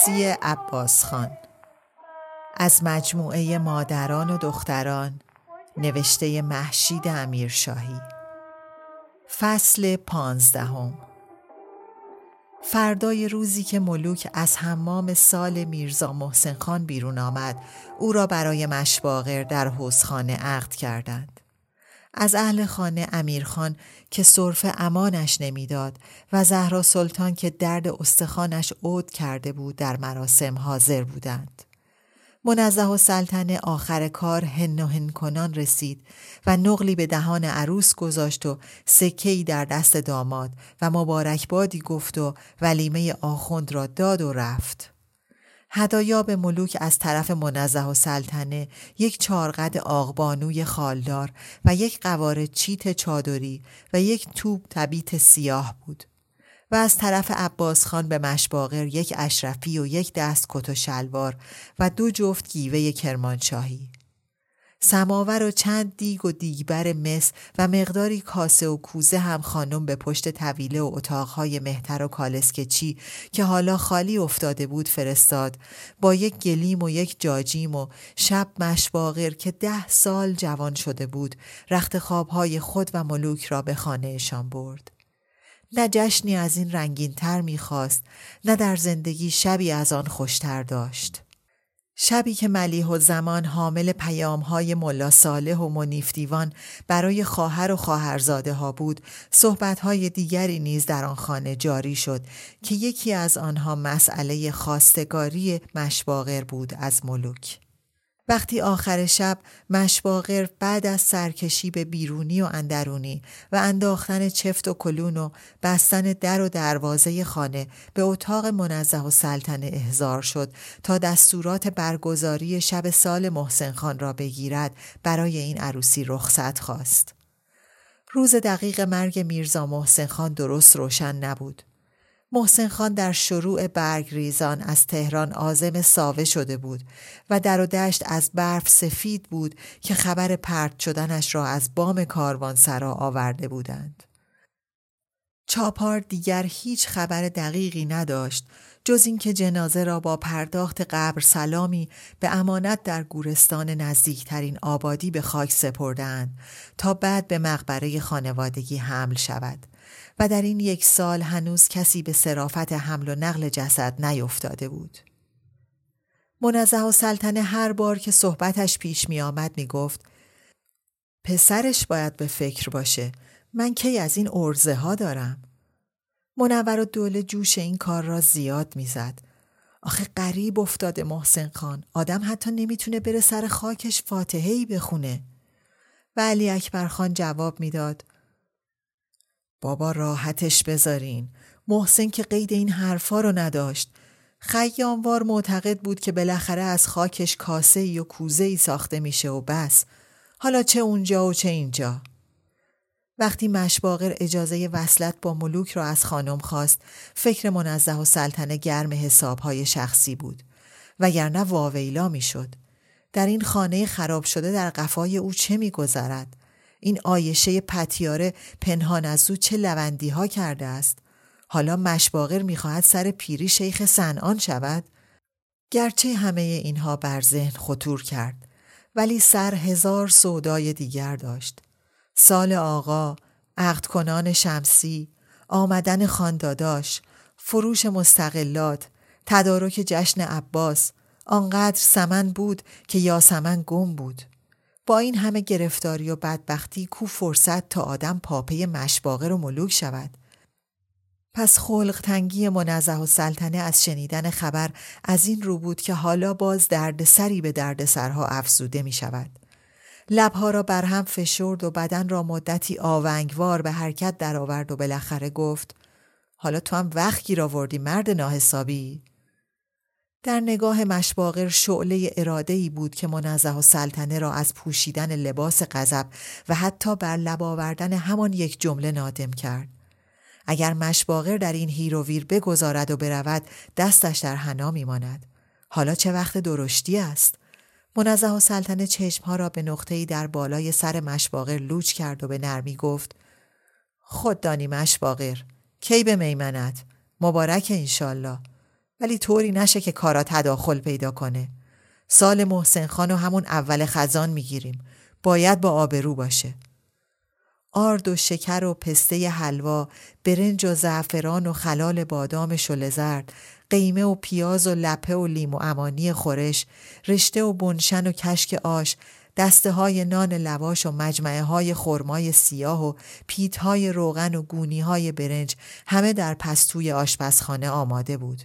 عروسی عباس خان. از مجموعه مادران و دختران نوشته محشید امیرشاهی. فصل پانزدهم. فردای روزی که ملوک از حمام سال میرزا محسن خان بیرون آمد او را برای مشواغر در حوزخانه عقد کردند. از اهل خانه امیرخان که صرف امانش نمی‌داد و زهرا سلطان که درد استخانش عود کرده بود در مراسم حاضر بودند. منزه و سلطنه آخر کار هن و هن کنان رسید و نقلی به دهان عروس گذاشت و سکهی در دست داماد و مبارکبادی گفت و ولیمه آخوند را داد و رفت. هدایا به ملوک از طرف منزه و سلطنه یک چارقد آغبانوی خالدار و یک قوار چیت چادری و یک توب تبیت سیاه بود و از طرف عباس خان به مشباغر یک اشرفی و یک دست کت و شلوار و دو جفت گیوه کرمانشاهی. سماور و چند دیگ و دیگبر مس و مقداری کاسه و کوزه هم خانم به پشت طویله و اتاقهای مهتر و کالسکچی که حالا خالی افتاده بود فرستاد با یک گلیم و یک جاجیم و شب مشباغر که ده سال جوان شده بود رخت خوابهای خود و ملوک را به خانهشان برد. نه جشنی از این رنگین تر می‌خواست نه در زندگی شبی از آن خوشتر داشت. شبی که ملیح و زمان حامل پیام های ملا صالح و منیف دیوان برای خواهر و خواهرزاده ها بود صحبت های دیگری نیز در آن خانه جاری شد که یکی از آنها مسئله خواستگاری مشباغر بود از ملوک. وقتی آخر شب مشباغر بعد از سرکشی به بیرونی و اندرونی و انداختن چفت و کلون و بستن در و دروازه خانه به اتاق منزه و سلطنه احضار شد تا دستورات برگزاری شب سال محسن خان را بگیرد برای این عروسی رخصت خواست. روز دقیق مرگ میرزا محسن خان درست روشن نبود. محسن خان در شروع برگ ریزان از تهران آزم ساوه شده بود و در و دشت از برف سفید بود که خبر پرت شدنش را از بام سرا آورده بودند. چاپار دیگر هیچ خبر دقیقی نداشت جز اینکه جنازه را با پرداخت قبر سلامی به امانت در گورستان نزدیکترین آبادی به خاک سپردند تا بعد به مقبره خانوادگی حمل شود. و در این یک سال هنوز کسی به صرافت حمل و نقل جسد نیفتاده بود. منزه و سلطنه هر بار که صحبتش پیش می آمد می گفت پسرش باید به فکر باشه من کی از این ارزه ها دارم منور و دوله جوش این کار را زیاد می‌زد. آخه قریب افتاده محسن خان آدم حتی نمی‌تونه بره سر خاکش فاتحه بخونه و علی اکبر خان جواب می‌داد بابا راحتش بذارین. محسن که قید این حرفا رو نداشت. خیاموار معتقد بود که بالاخره از خاکش کاسه ای و کوزه ای ساخته میشه و بس. حالا چه اونجا و چه اینجا. وقتی مشباغر اجازه وصلت با ملوک را از خانم خواست فکر منزه و سلطنه گرم حسابهای شخصی بود. وگرنه واویلا می‌شد. در این خانه خراب شده در قفای او چه میگذرد؟ این آیشه پتیاره پنهان از او چه لوندی ها کرده است حالا مشباغر می‌خواهد سر پیری شیخ سنان شود گرچه همه اینها بر ذهن خطور کرد ولی سر هزار سودای دیگر داشت. سال آقا، عقد کنان شمسی، آمدن خانداداش، فروش مستقلات، تدارک جشن عباس، آنقدر سمن بود که یاسمن گم بود. با این همه گرفتاری و بدبختی کو فرصت تا آدم پاپه مشباقه رو ملوک شود. پس خلق تنگی منزه و سلطنه از شنیدن خبر از این رو بود که حالا باز دردسری به دردسرها افزوده می شود. لبها را بر هم فشرد و بدن را مدتی آونگوار به حرکت درآورد و بالاخره گفت حالا تو هم وقت گیر آوردی مرد ناحسابی در نگاه مش‌باقر شعله اراده ای بود که منزه‌السلطنه را از پوشیدن لباس غضب و حتی بر لب آوردن همان یک جمله نادم کرد. اگر مش‌باقر در این هیروویر بگذارد و برود دستش در حنا میماند. حالا چه وقت درشتی است؟ منزه‌السلطنه چشمها را به نقطه‌ای در بالای سر مش‌باقر لوچ کرد و به نرمی گفت خود دانی مش‌باقر کی به میمنت مبارک انشالله ولی طوری نشه که کارا تداخل پیدا کنه. سال محسن خان و همون اول خزان می‌گیریم. باید با آبرو باشه. آرد و شکر و پسته حلوا برنج و زعفران و خلال بادام شل زرد قیمه و پیاز و لپه و لیم و امانی خورش رشته و بنشن و کشک آش دسته های نان لواش و مجمعه های خرمای سیاه و پیت های روغن و گونی های برنج همه در پستوی آشپزخانه آماده بود.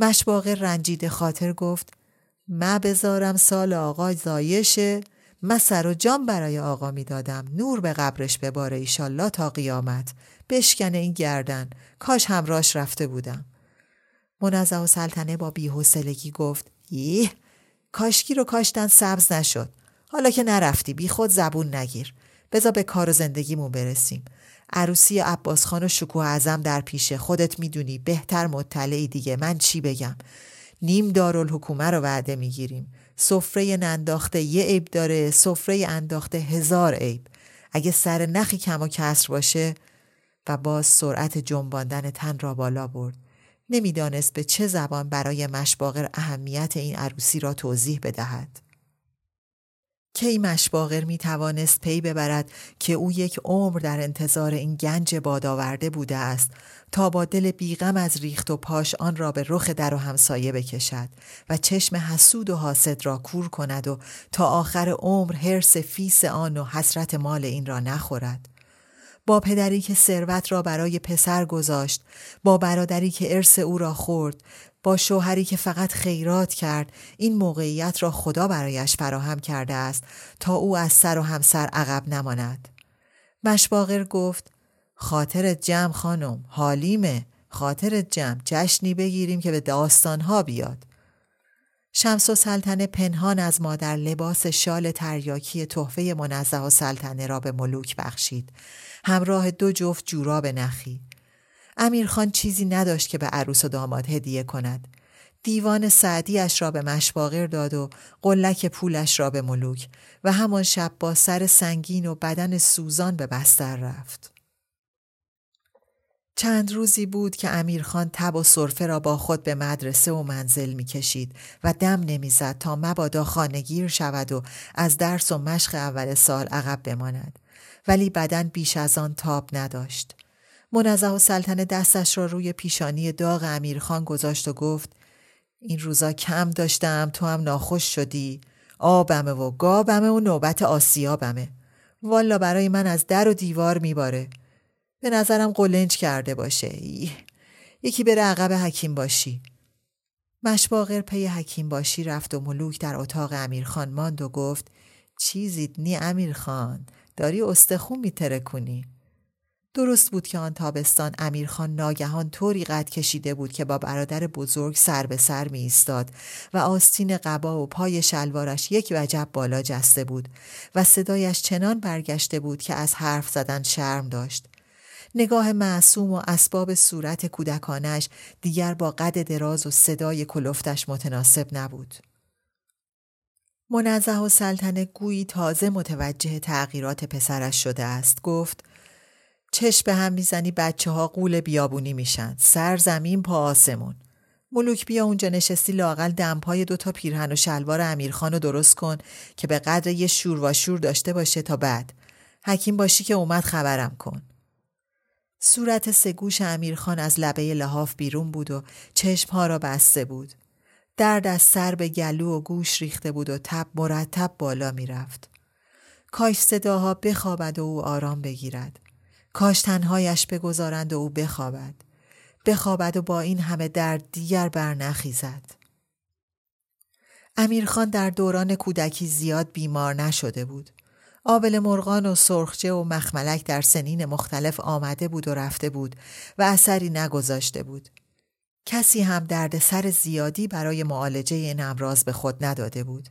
مشباقه رنجیده خاطر گفت ما بذارم سال آقا زایشه من سر و جام برای آقا می‌دادم. نور به قبرش بباره ایشالله تا قیامت. بشکنه این گردن. کاش همراش رفته بودم. منزه و سلطنه با بیحسلگی گفت یه کاشکی رو کاشتن سبز نشد. حالا که نرفتی بی خود زبون نگیر. بذار به کار و زندگیمون برسیم. عروسی عباس خان و شکوه ازم در پیشه خودت می‌دونی. بهتر مطلعی دیگه. من چی بگم؟ نیم دارالحکومه رو وعده می‌گیریم. سفره ننداخته یه عیب داره. سفره انداخته هزار عیب. اگه سر نخی کم و کسر باشه و باز سرعت جنباندن تن را بالا برد. نمی‌دانست به چه زبان برای مشباغر اهمیت این عروسی را توضیح بدهد. کی مش‌باقر می توانست پی ببرد که او یک عمر در انتظار این گنج بادآورده بوده است تا با دل بیغم از ریخت و پاش آن را به رخ در و همسایه بکشد و چشم حسود و حاسد را کور کند و تا آخر عمر حرص فیس آن و حسرت مال این را نخورد. با پدری که ثروت را برای پسر گذاشت با برادری که ارث او را خورد با شوهری که فقط خیرات کرد این موقعیت را خدا برایش فراهم کرده است تا او از سر و همسر عقب نماند. مشباغر گفت خاطرت جمع خانم حالیمه. خاطرت جمع. جشنی بگیریم که به داستانها بیاد. شمس و سلطنه پنهان از مادر لباس شال تریاکی تحفه منزه و سلطنه را به ملوک بخشید. همراه دو جفت جوراب نخی. امیرخان چیزی نداشت که به عروس و داماد هدیه کند. دیوان سعدیش را به مشباغر داد و قلک پولش را به ملوک و همان شب با سر سنگین و بدن سوزان به بستر رفت. چند روزی بود که امیرخان تب و صرفه را با خود به مدرسه و منزل می کشید و دم نمی‌زد تا مبادا خانگیر شود و از درس و مشق اول سال عقب بماند ولی بدن بیش از آن تاب نداشت. منزه و سلطنه دستش را روی پیشانی داغ امیرخان گذاشت و گفت این روزا کم داشتم تو هم ناخوش شدی. آبمه و گابمه و نوبت آسیابمه. والا برای من از در و دیوار میباره. به نظرم قلنج کرده باشه. یکی بره عقب حکیم باشی. مشباغر پی حکیم باشی رفت و ملوک در اتاق امیرخان ماند و گفت چیزید نی امیرخان. داری استخون میترکونی. درست بود که آن تابستان امیرخان ناگهان طوری قد کشیده بود که با برادر بزرگ سر به سر می ایستاد و آستین قبا و پای شلوارش یک وجب بالا جسته بود و صدایش چنان برگشته بود که از حرف زدن شرم داشت. نگاه معصوم و اسباب صورت کودکانش دیگر با قد دراز و صدای کلفتش متناسب نبود. منزه و سلطنه گویی تازه متوجه تغییرات پسرش شده است گفت چشم به هم می‌زنی بچه ها قول بیابونی میشن. سر زمین پا آسمون. ملوک بیا اونجا نشستی لاقل دمپای دوتا پیرهن و شلوار امیرخان رو درست کن که به قدر یه شور و شور داشته باشه تا بعد. حکیم باشی که اومد خبرم کن. صورت سگوش امیرخان از لبه لحاف بیرون بود و چشمها را بسته بود. درد از سر به گلو و گوش ریخته بود و تب مرتب بالا می‌رفت. کاش صداها بخوابد و او آرام بگیرد. کاش تنهایش بگذارند و او بخوابد بخوابد و با این همه درد دیگر برنخیزد امیرخان در دوران کودکی زیاد بیمار نشده بود آبل مرغان و سرخجه و مخملک در سنین مختلف آمده بود و رفته بود و اثری نگذاشته بود. کسی هم درد سر زیادی برای معالجه این امراض به خود نداده بود.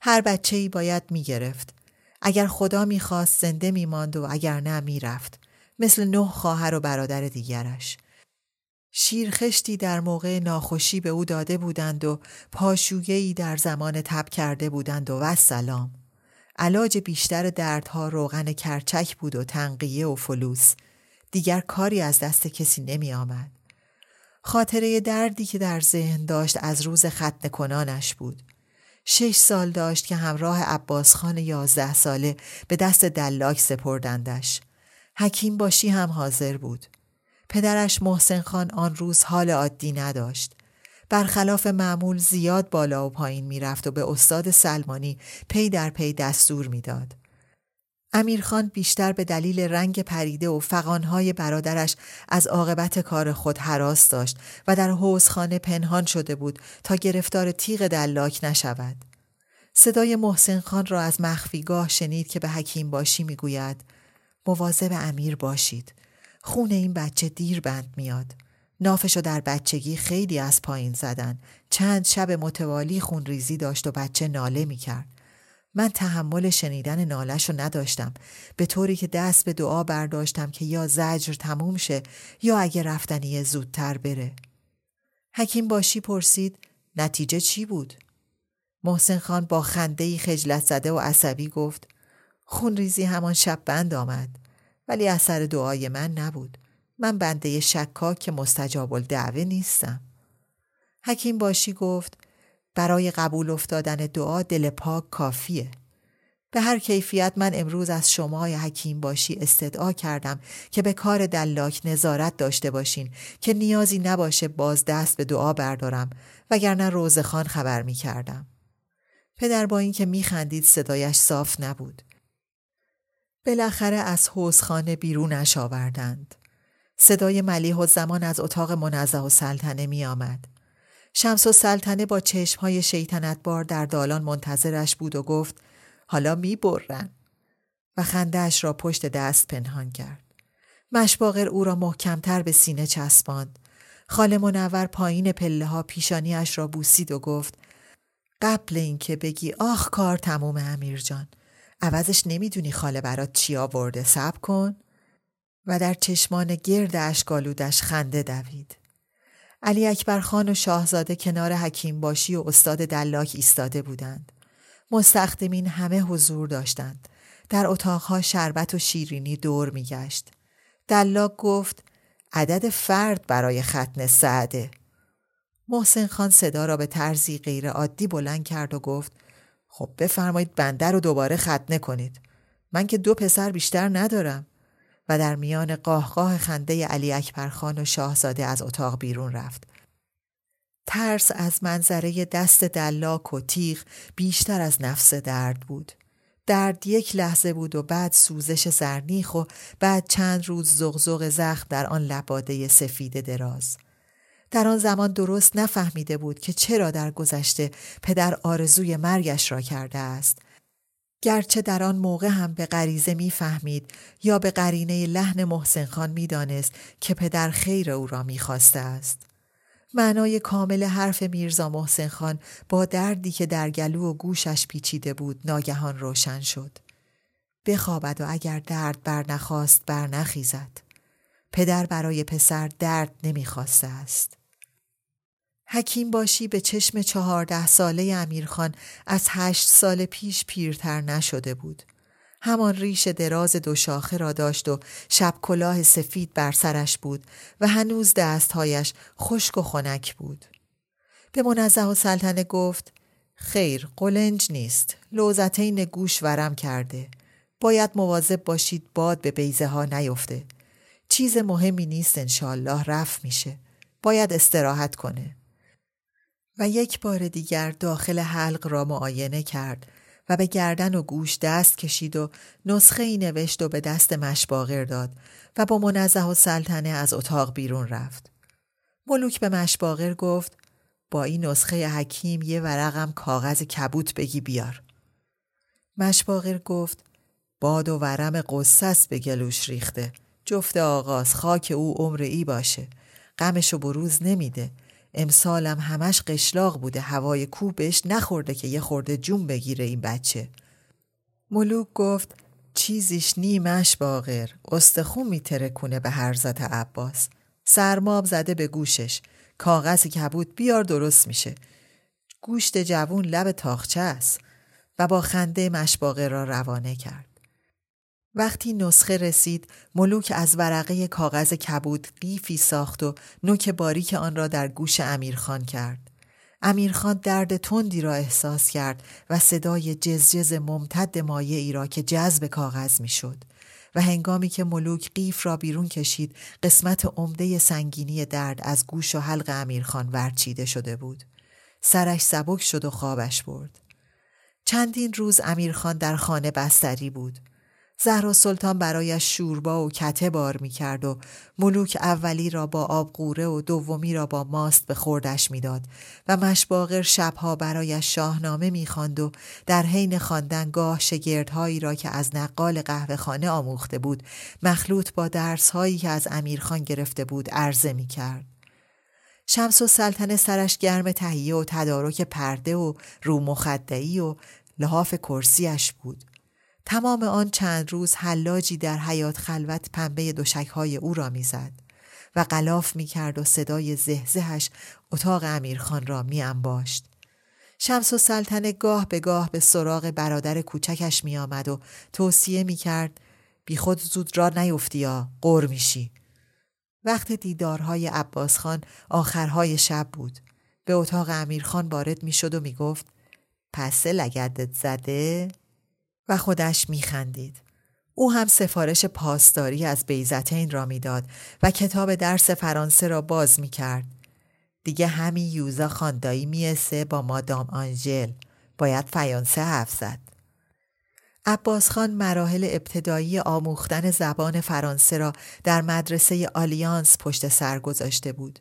هر بچه ای باید می گرفت. اگر خدا می‌خواست زنده میماند و اگر نه می‌رفت. مثل نه خواهر و برادر دیگرش. شیرخشتی در موقع ناخوشی به او داده بودند و پاشویهی در زمان تب کرده بودند و سلام. علاج بیشتر دردها روغن کرچک بود و تنقیه و فلوس. دیگر کاری از دست کسی نمی آمد. خاطره دردی که در ذهن داشت از روز ختن کنانش بود. شش سال داشت که همراه عباس خان یازده ساله به دست دلاک سپردندش. حکیم باشی هم حاضر بود. پدرش محسن خان آن روز حال عادی نداشت. برخلاف معمول زیاد بالا و پایین می‌رفت و به استاد سلمانی پی در پی دستور می‌داد. امیرخان بیشتر به دلیل رنگ پریده و فقانهای برادرش از عاقبت کار خود حراس داشت و در حوزخانه پنهان شده بود تا گرفتار تیغ دلاک نشود. صدای محسن خان را از مخفیگاه شنید که به حکیم باشی می‌گوید مواظب امیر باشید. خون این بچه دیر بند میاد. نافشو در بچگی خیلی از پایین زدن. چند شب متوالی خون ریزی داشت و بچه ناله می کرد. من تحمل شنیدن نالش رو نداشتم به طوری که دست به دعا برداشتم که یا زجر تموم شه یا اگه رفتنی زودتر بره. حکیم باشی پرسید نتیجه چی بود؟ محسن خان با خندهی خجلت زده و عصبی گفت خون ریزی همان شب بند آمد ولی اثر دعای من نبود. من بنده شکاک که مستجاب الدعوه نیستم. حکیم باشی گفت برای قبول افتادن دعا دل پاک کافیه. به هر کیفیت من امروز از شما حکیم باشی استدعا کردم که به کار دلاک نظارت داشته باشین که نیازی نباشه باز دست به دعا بردارم وگرنه روزخان خبر می کردم. پدر با اینکه می خندید صدایش صاف نبود. بالاخره از حوزخانه بیرونش آوردند. صدای ملیح و زمان از اتاق منزه و سلطنه می آمد. شمس و سلطنه با چشمهای شیطنت بار در دالان منتظرش بود و گفت حالا می برن. و خندهش را پشت دست پنهان کرد. مشباغر او را محکمتر به سینه چسباند. خاله منور پایین پله ها پیشانیش را بوسید و گفت قبل اینکه بگی آخ کار تموم امیر جان عوضش نمی‌دونی خاله برات چی آورده سب کن و در چشمان گرد اشکالودش خنده دوید. علی اکبر خان و شاهزاده کنار حکیم باشی و استاد دلاک ایستاده بودند. مستخدمین همه حضور داشتند. در اتاقها شربت و شیرینی دور میگشت. دلاک گفت عدد فرد برای ختن سعده. محسن خان صدا را به طرزی غیر عادی بلند کرد و گفت خب بفرمایید بنده رو دوباره ختنه کنید. من که دو پسر بیشتر ندارم. و در میان قاهقاه خنده علی اکبر خان و شاهزاده از اتاق بیرون رفت. ترس از منظره دست دلاک و تیغ بیشتر از نفس درد بود. درد یک لحظه بود و بعد سوزش زرنیخ و بعد چند روز زغزغ زخم در آن لباده سفید دراز. در آن زمان درست نفهمیده بود که چرا در گذشته پدر آرزوی مرگش را کرده است گرچه در آن موقع هم به غریزه می‌فهمید یا به قرینه لحن محسن خان می‌دانست که پدر خیر او را می‌خواسته است. معنای کامل حرف میرزا محسن خان با دردی که در گلو و گوشش پیچیده بود ناگهان روشن شد. بخوابد و اگر درد برنخواست برنخیزد. پدر برای پسر درد نمی‌خواسته است. حکیم باشی به چشم چهارده ساله امیرخان از هشت سال پیش پیرتر نشده بود. همان ریش دراز دو شاخه را داشت و شب کلاه سفید بر سرش بود و هنوز دستهایش خشک و خنک بود. به منزه و سلطنه گفت خیر قلنج نیست. لوزتین گوش ورم کرده. باید مواظب باشید باد به بیزه ها نیفته. چیز مهمی نیست انشالله رفت میشه. باید استراحت کنه. و یک بار دیگر داخل حلق را معاینه کرد و به گردن و گوش دست کشید و نسخه ای نوشت و به دست مشباغر داد و با منزه و سلطنه از اتاق بیرون رفت. ملوک به مشباغر گفت با این نسخه حکیم یه ورقم کاغذ کبوت بگی بیار. مشباغر گفت باد و ورم قصص به گلوش ریخته. جفت آغاز خاک او عمر ای باشه. غمشو بروز نمیده. امسالم همش قشلاق بوده هوای کوبش نخورده که یه خورده جون بگیره این بچه. ملوک گفت چیزیش نیمش باغر استخون میترکونه به هرزت عباس. سرماب زده به گوشش. کاغذ کبود بیار درست میشه. گوشت جوون لب تاخچه است و با خنده مشباغه را روانه کرد. وقتی نسخه رسید ملوک از ورقه کاغذ کبود قیفی ساخت و نوک باریک آن را در گوش امیرخان کرد. امیرخان درد تندی را احساس کرد و صدای جزجز ممتد مایه ای را که جذب کاغذ می‌شد و هنگامی که ملوک قیف را بیرون کشید قسمت عمده سنگینی درد از گوش و حلق امیرخان ورچیده شده بود. سرش سبک شد و خوابش برد. چندین روز امیرخان در خانه بستری بود. زهرا سلطان برایش شوربا و کته بار می کرد و ملوک اولی را با آب قوره و دومی را با ماست به خوردش می‌داد و مشباغر شبها برایش شاهنامه می‌خواند و در حین خواندن گاه شگردهایی را که از نقال قهوه خانه آموخته بود مخلوط با درسهایی که از امیرخان گرفته بود عرضه می کرد. شمس و سلطنه سرش گرم تهیه و تدارک پرده و رو مخدعی و لحاف کرسیش بود. تمام آن چند روز حلاجی در حیات خلوت پنبه دوشکهای او را می‌زد و قلاف می کرد و صدای زهزهش اتاق امیرخان را می انباشت. شمس و سلطنه گاه به گاه به سراغ برادر کوچکش می آمد و توصیه می کرد بی خود زود را نیفتی یا قر میشی. وقت دیدارهای عباس خان آخرهای شب بود. به اتاق امیرخان وارد می شد و می گفت پس لگدت زده؟ و خودش میخندید. او هم سفارش پاسداری از بیزتین را می‌داد و کتاب درس فرانسه را باز می‌کرد. دیگه همین یوزا خاندایی میسه با مادام آنژل باید فیانسه حرف زد. عباس خان مراحل ابتدایی آموختن زبان فرانسه را در مدرسه آلیانس پشت سر گذاشته بود.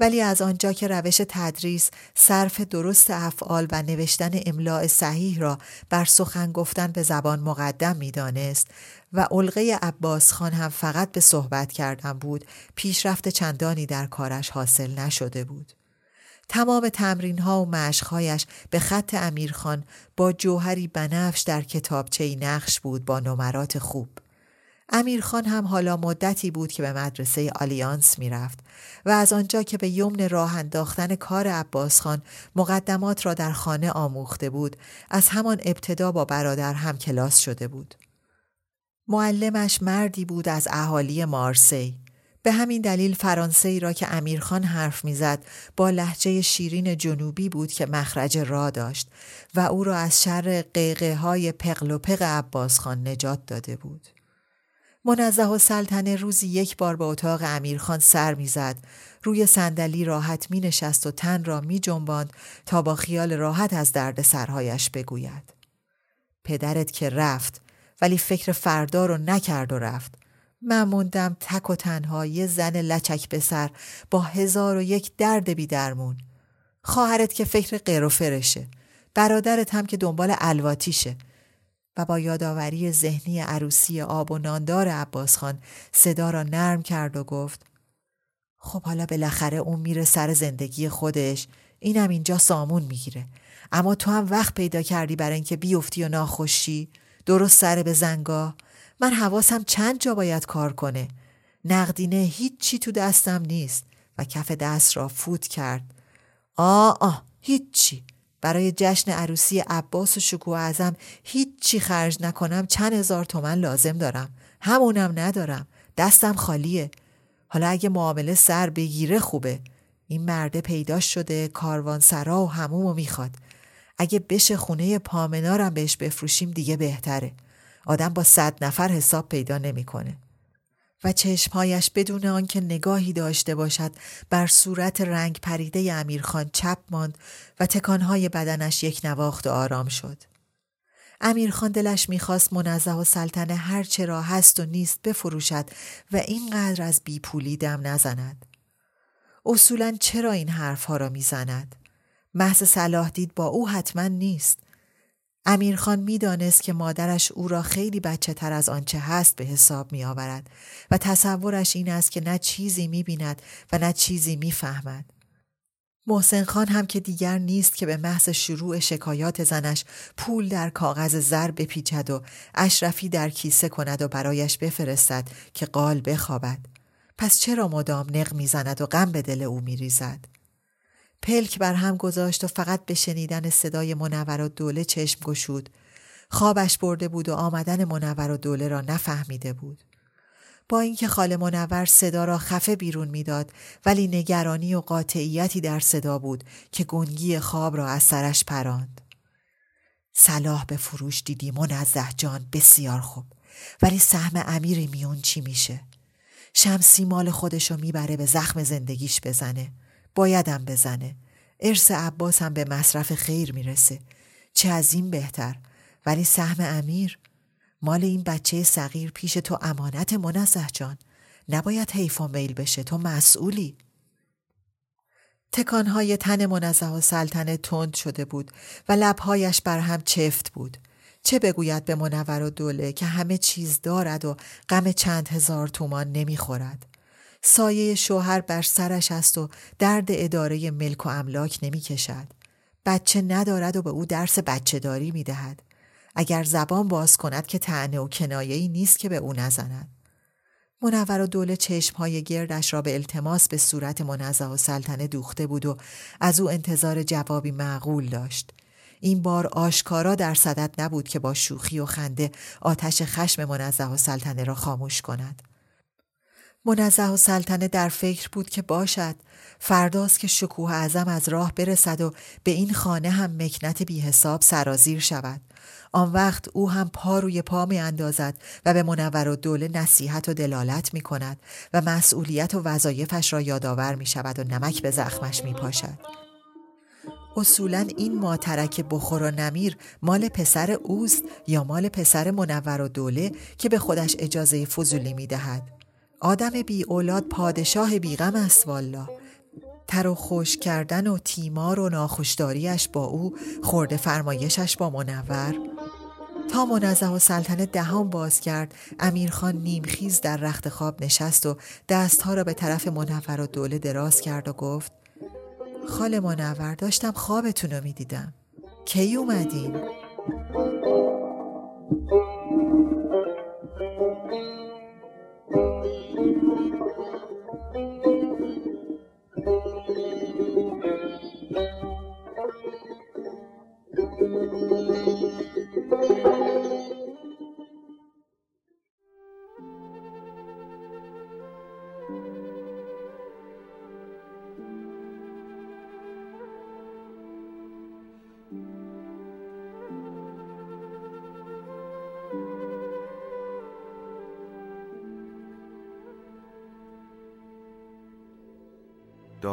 ولی از آنجا که روش تدریس صرف درست افعال و نوشتن املاع صحیح را بر سخن گفتن به زبان مقدم می‌دانست و علقه عباس خان هم فقط به صحبت کردن بود پیشرفت چندانی در کارش حاصل نشده بود. تمام تمرین ها و مشقهایش به خط امیرخان با جوهری بنفش در کتابچه نقش بود با نمرات خوب. امیرخان هم حالا مدتی بود که به مدرسه آلیانس می‌رفت و از آنجا که به یمن راه انداختن کار عباس خان مقدمات را در خانه آموخته بود از همان ابتدا با برادر هم کلاس شده بود. معلمش مردی بود از اهالی مارسی. به همین دلیل فرانسه را که امیرخان حرف می‌زد با لهجه شیرین جنوبی بود که مخرج را داشت و او را از شر قیقه های پقل و پق عباس خان نجات داده بود. منزه و سلطنه روزی یک بار به اتاق امیرخان سر می‌زد. روی صندلی راحت می نشست و تن را می جنباند تا با خیال راحت از درد سرهایش بگوید. پدرت که رفت ولی فکر فردا رو نکرد و رفت. من موندم تک و تنها یه زن لچک به سر با هزار و یک درد بی درمون. خواهرت که فکر غیر و فرشه. برادرت هم که دنبال الواتیشه و با یادآوری ذهنی عروسی آب و ناندار عباس خان صدا را نرم کرد و گفت خب حالا بالاخره اون میره سر زندگی خودش. اینم اینجا سامون می‌گیره. اما تو هم وقت پیدا کردی برای اینکه بیفتی و ناخوشی. درست سر به زنگاه من حواسم چند جا باید کار کنه. نقدینه چی تو دستم نیست. و کف دست را فوت کرد. آه آه هیچی. برای جشن عروسی عباس و شکوه ازم هیچی خرج نکنم چند هزار تومن لازم دارم. همونم ندارم. دستم خالیه. حالا اگه معامله سر بگیره خوبه. این مرده پیدا شده کاروان سرا و همومو می‌خواد. اگه بشه خونه پامنارم بهش بفروشیم دیگه بهتره. آدم با صد نفر حساب پیدا نمی‌کنه. و چشمهایش بدون آنکه نگاهی داشته باشد بر صورت رنگ پریده امیرخان چپ ماند و تکانهای بدنش یک نواخت و آرام شد. امیرخان دلش می‌خواست منزه و سلطنه هر را هست و نیست بفروشد و اینقدر از بیپولی دم نزند. اصولا چرا این حرفها را می‌زند؟ محض صلاح دید با او حتما نیست. امیرخان می‌دانست که مادرش او را خیلی بچه تر از آنچه هست به حساب می آورد و تصورش این است که نه چیزی می بیند و نه چیزی می فهمد. محسن خان هم که دیگر نیست که به محض شروع شکایات زنش پول در کاغذ زر بپیچد و اشرفی در کیسه کند و برایش بفرستد که قال بخوابد. پس چرا مدام نق می‌زند و غم به دل او میریزد؟ پلک بر هم گذاشت و فقط به شنیدن صدای منور و دوله چشم گشود. خوابش برده بود و آمدن منور و دوله را نفهمیده بود. با اینکه خاله منور صدا را خفه بیرون می‌داد ولی نگرانی و قاطعیتی در صدا بود که گنگی خواب را از سرش پراند. صلاح به فروش دیدی منزه جان بسیار خوب ولی سهم امیری میون چی میشه؟ شمسی مال خودشو می‌بره به زخم زندگیش بزنه بایدم بزنه. ارث عباس هم به مصرف خیر می‌رسه. چه از این بهتر؟ ولی سهم امیر؟ مال این بچه صغیر پیش تو امانت منزه جان. نباید حیف و میل بشه. تو مسئولی. تکانهای تن منزه و سلطنه تند شده بود و لبهایش بر هم چفت بود. چه بگوید به منور و دوله که همه چیز دارد و غم چند هزار تومان نمی‌خورد؟ سایه شوهر بر سرش است و درد اداره ملک و املاک نمی کشد. بچه ندارد و به او درس بچه داری می دهد. اگر زبان باز کند که تعنه و کنایه نیست که به او نزند. منور و دوله چشمهای گردش را به التماس به صورت منزه و سلطنه دوخته بود و از او انتظار جوابی معقول داشت. این بار آشکارا در صدت نبود که با شوخی و خنده آتش خشم منزه و سلطنه را خاموش کند. منزه و سلطنه در فکر بود که باشد فرداست که شکوه اعظم از راه برسد و به این خانه هم مکنت بی حساب سرازیر شود آن وقت او هم پا روی پا می اندازد و به منور و دوله نصیحت و دلالت می کند و مسئولیت و وظایفش را یادآور می شود و نمک به زخمش می پاشد. اصولا این ماترک بخور و نمیر مال پسر اوست یا مال پسر منور و دوله که به خودش اجازه فضولی می دهد. آدم بی اولاد پادشاه بیغم است والا. تر و خوش کردن و تیمار و ناخوشداریش با او خورده فرمایشش با منور. تا منزه و سلطنه دهان باز کرد امیرخان نیمخیز در رخت خواب نشست و دستها را به طرف منور و دوله دراز کرد و گفت خال منور داشتم خوابتون رو می‌دیدم. کی اومدین؟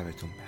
Chavez un